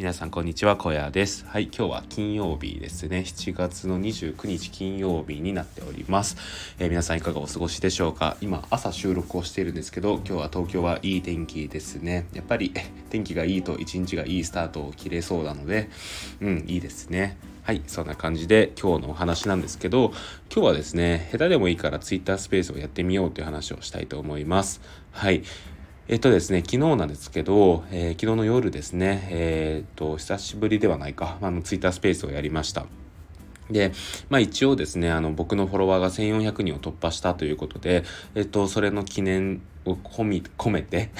皆さんこんにちは小屋です。はい今日は金曜日ですね。7月の29日金曜日になっております、えー、皆さんいかがお過ごしでしょうか？今朝収録をしているんですけど今日は東京はいい天気ですね。やっぱり天気がいいと一日がいいスタートを切れそうなのでうんいいですね。はいそんな感じで今日のお話なんですけど今日はですね下手でもいいから Twitter スペースをやってみようという話をしたいと思います。はい。えっとですね、昨日なんですけど、えー、昨日の夜ですね、えー、っと、久しぶりではないか、あの、ツイッタースペースをやりました。で、まあ一応ですね、あの、僕のフォロワーが1400人を突破したということで、えっと、それの記念を込み、込めて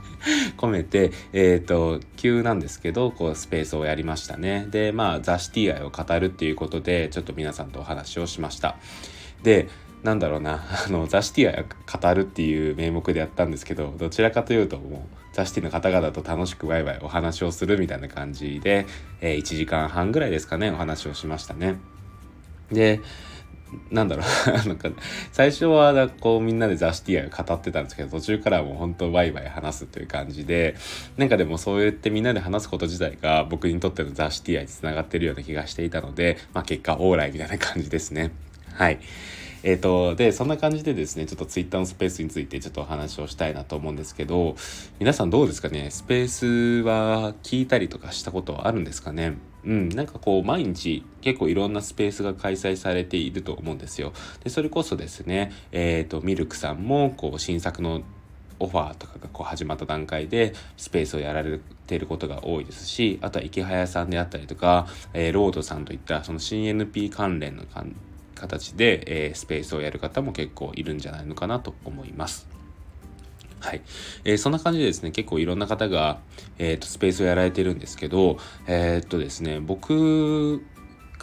込めて、えっ、ー、と、急なんですけど、こう、スペースをやりましたね。で、まあ、ザ・シティ愛を語るっていうことで、ちょっと皆さんとお話をしました。で、なんだろうな あのザ・シティア語るっていう名目でやったんですけどどちらかというともうザ・シティの方々と楽しくワイワイお話をするみたいな感じで、えー、1時間半ぐらいですかねお話をしましたね。でなんだろう なんか最初はこうみんなでザ・シティアを語ってたんですけど途中からはもう本当ワイワイ話すという感じでなんかでもそうやってみんなで話すこと自体が僕にとってのザ・シティアにつながってるような気がしていたので、まあ、結果オーライみたいな感じですね。はい。えっ、ー、と、で、そんな感じでですね、ちょっとツイッターのスペースについてちょっとお話をしたいなと思うんですけど、皆さんどうですかね？スペースは聞いたりとかしたことあるんですかね？うん、なんかこう毎日結構いろんなスペースが開催されていると思うんですよ。でそれこそですね、えっ、ー、とミルクさんもこう新作のオファーとかがこう始まった段階でスペースをやられていることが多いですしあとは池早さんであったりとか、えー、ロードさんといったその CNP 関連の形で、えー、スペースをやる方も結構いるんじゃないのかなと思います。はい。えー、そんな感じでですね、結構いろんな方が、えっ、ー、と、スペースをやられてるんですけど、えっとですね、僕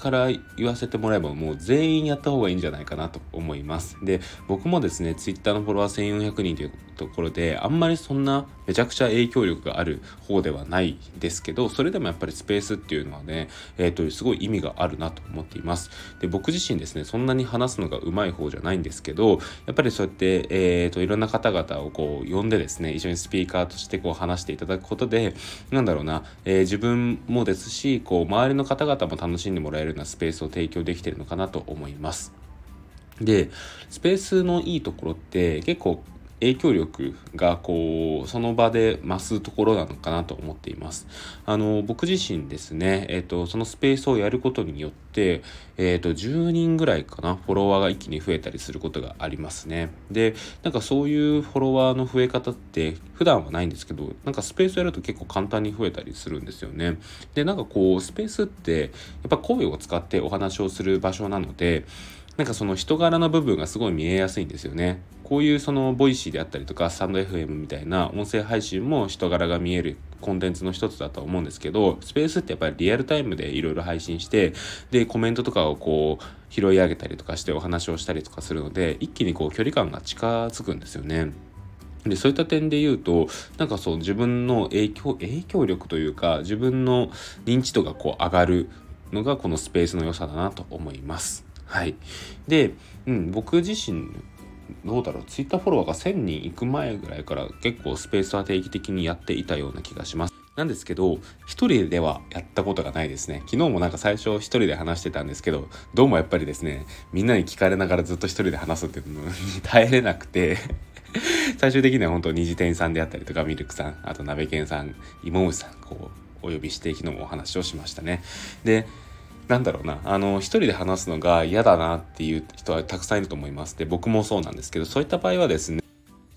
から言わせてもらえばもう全員やった方がいいんじゃないかなと思います。で、僕もですね、Twitter のフォロワー1400人というところで、あんまりそんなめちゃくちゃ影響力がある方ではないですけど、それでもやっぱりスペースっていうのはね、えっ、ー、と、すごい意味があるなと思っています。で、僕自身ですね、そんなに話すのが上手い方じゃないんですけど、やっぱりそうやって、えっ、ー、と、いろんな方々をこう呼んでですね、一緒にスピーカーとしてこう話していただくことで、なんだろうな、えー、自分もですし、こう、周りの方々も楽しんでもらえるようなスペースを提供できてるのかなと思います。で、スペースのいいところって結構影響力がこうその場で増すところなのかなと思っています。あの僕自身ですね、えっ、とそのスペースをやることによって、えっ、と10人ぐらいかなフォロワーが一気に増えたりすることがありますね。でなんかそういうフォロワーの増え方って普段はないんですけどなんかスペースやると結構簡単に増えたりするんですよね。でなんかこうスペースってやっぱ声を使ってお話をする場所なのでなんかその人柄の部分がすごい見えやすいんですよね。こういうその Voicy であったりとかスタンド FM みたいな音声配信も人柄が見えるコンテンツの一つだと思うんですけどスペースってやっぱりリアルタイムでいろいろ配信してでコメントとかをこう拾い上げたりとかしてお話をしたりとかするので一気にこう距離感が近づくんですよね。でそういった点で言うとなんかそう自分の影響影響力というか自分の認知度がこう上がるのがこのスペースの良さだなと思います。はい。で、うん、僕自身、どうだろう、ツイッターフォロワーが1000人行く前ぐらいから結構スペースは定期的にやっていたような気がします。なんですけど、一人ではやったことがないですね。昨日もなんか最初一人で話してたんですけど、どうもやっぱりですね、みんなに聞かれながらずっと一人で話すっていうのに耐えれなくて 最終的には本当二次店さんであったりとか、ミルクさん、あと鍋犬さん、芋虫さん、こう、お呼びして昨日もお話をしましたね。で、なんだろうな、あの、一人で話すのが嫌だなっていう人はたくさんいると思います。で、僕もそうなんですけど、そういった場合はですね、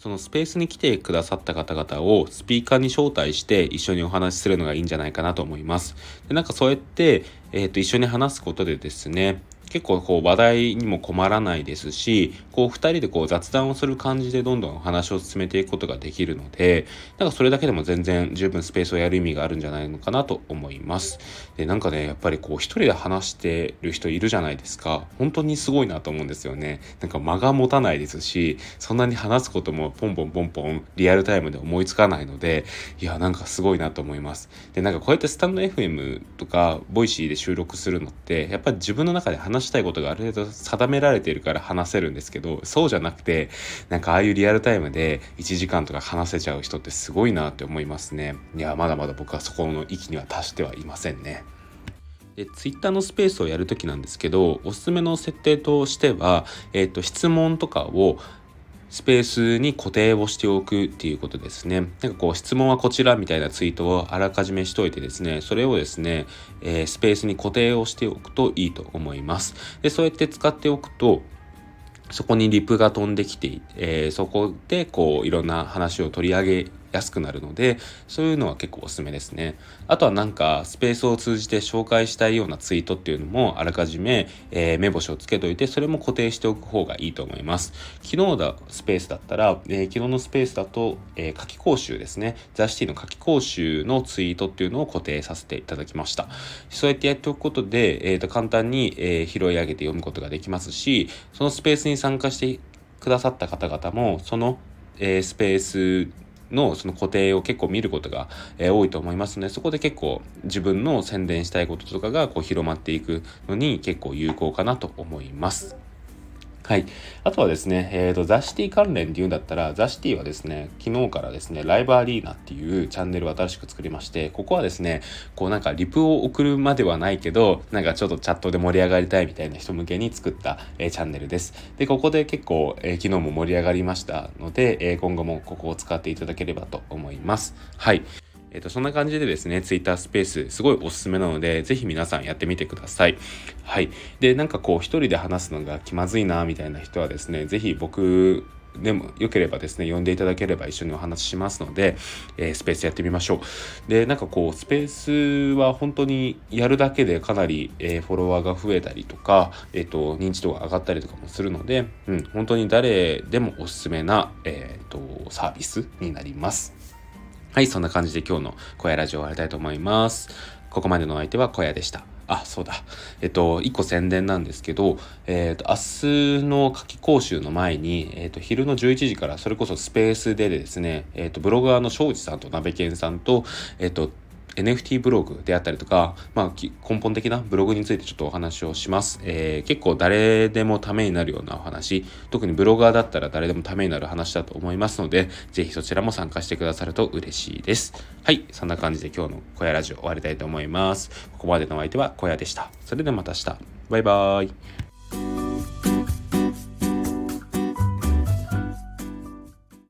そのスペースに来てくださった方々をスピーカーに招待して一緒にお話しするのがいいんじゃないかなと思います。でなんかそうやって、えっ、ー、と、一緒に話すことでですね、結構こう話題にも困らないですし、こう2人でこう雑談をする感じでどんどん話を進めていくことができるので、なんかそれだけでも全然十分スペースをやる意味があるんじゃないのかなと思います。で、なんかね、やっぱりこう一人で話してる人いるじゃないですか。本当にすごいなと思うんですよね。なんか間が持たないですし、そんなに話すこともポンポンポンポンリアルタイムで思いつかないので、いや、なんかすごいなと思います。で、なんかこうやってスタンド FM とか、 Voicy で収録するのって、やっぱり自分の中で話話したいことがある程度定められているから話せるんですけどそうじゃなくてなんかああいうリアルタイムで1時間とか話せちゃう人ってすごいなって思いますね。いやまだまだ僕はそこの域には達してはいませんね。で、ツイッターのスペースをやるときなんですけど、おすすめの設定としては、えっ、ー、と、質問とかをスペースに固定をしておくっていうことですね。なんかこう質問はこちらみたいなツイートをあらかじめしといてですね、それをですね、えー、スペースに固定をしておくといいと思います。で、そうやって使っておくと、そこにリプが飛んできて、えー、そこでこういろんな話を取り上げ安くなるのでそういうのは結構おすすめですね。あとはなんかスペースを通じて紹介したいようなツイートっていうのもあらかじめ、えー、目星をつけといてそれも固定しておく方がいいと思います。昨日だスペースだったら、えー、昨日のスペースだと、えー、夏季講習ですね。ザ・シティの夏季講習のツイートっていうのを固定させていただきました。そうやってやっておくことで、えーと、簡単に、えー、拾い上げて読むことができますしそのスペースに参加してくださった方々もそのえー、スペースのその固定を結構見ることが、えー、多いと思いますのでそこで結構自分の宣伝したいこととかがこう広まっていくのに結構有効かなと思います。はい。あとはですね、えっ、ー、と、ザ・シティ関連っていうんだったら、ザ・シティはですね、昨日からですね、ライブアリーナっていうチャンネルを新しく作りまして、ここはですね、こうなんかリプを送るまではないけど、なんかちょっとチャットで盛り上がりたいみたいな人向けに作った、えー、チャンネルです。で、ここで結構、えー、昨日も盛り上がりましたので、え今後もここを使っていただければと思います。はい。えっ、と、そんな感じでですね、Twitter スペース、すごいおすすめなので、ぜひ皆さんやってみてください。はい。で、なんかこう、一人で話すのが気まずいな、みたいな人はですね、ぜひ僕、でも良ければですね、呼んでいただければ一緒にお話ししますので、えー、スペースやってみましょう。で、なんかこう、スペースは本当にやるだけでかなり、えー、フォロワーが増えたりとか、えっ、ー、と、認知度が上がったりとかもするので、うん、本当に誰でもおすすめな、えっ、と、サービスになります。はい、そんな感じで今日の小屋ラジオを終わりたいと思います。ここまでのお相手は小屋でした。あ、そうだ。えっと、一個宣伝なんですけど、えっと、明日の夏季講習の前に、えっと、昼の11時からそれこそスペースでですね、えっと、ブロガーの庄司さんと鍋健さんと、えっと、NFT ブログであったりとか、まあ、根本的なブログについてちょっとお話をします。えー、結構誰でもためになるようなお話、特にブロガーだったら誰でもためになる話だと思いますので、ぜひそちらも参加してくださると嬉しいです。はい、そんな感じで今日の小屋ラジオ終わりたいと思います。ここまでのお相手は小屋でした。それではまた明日。バイバーイ。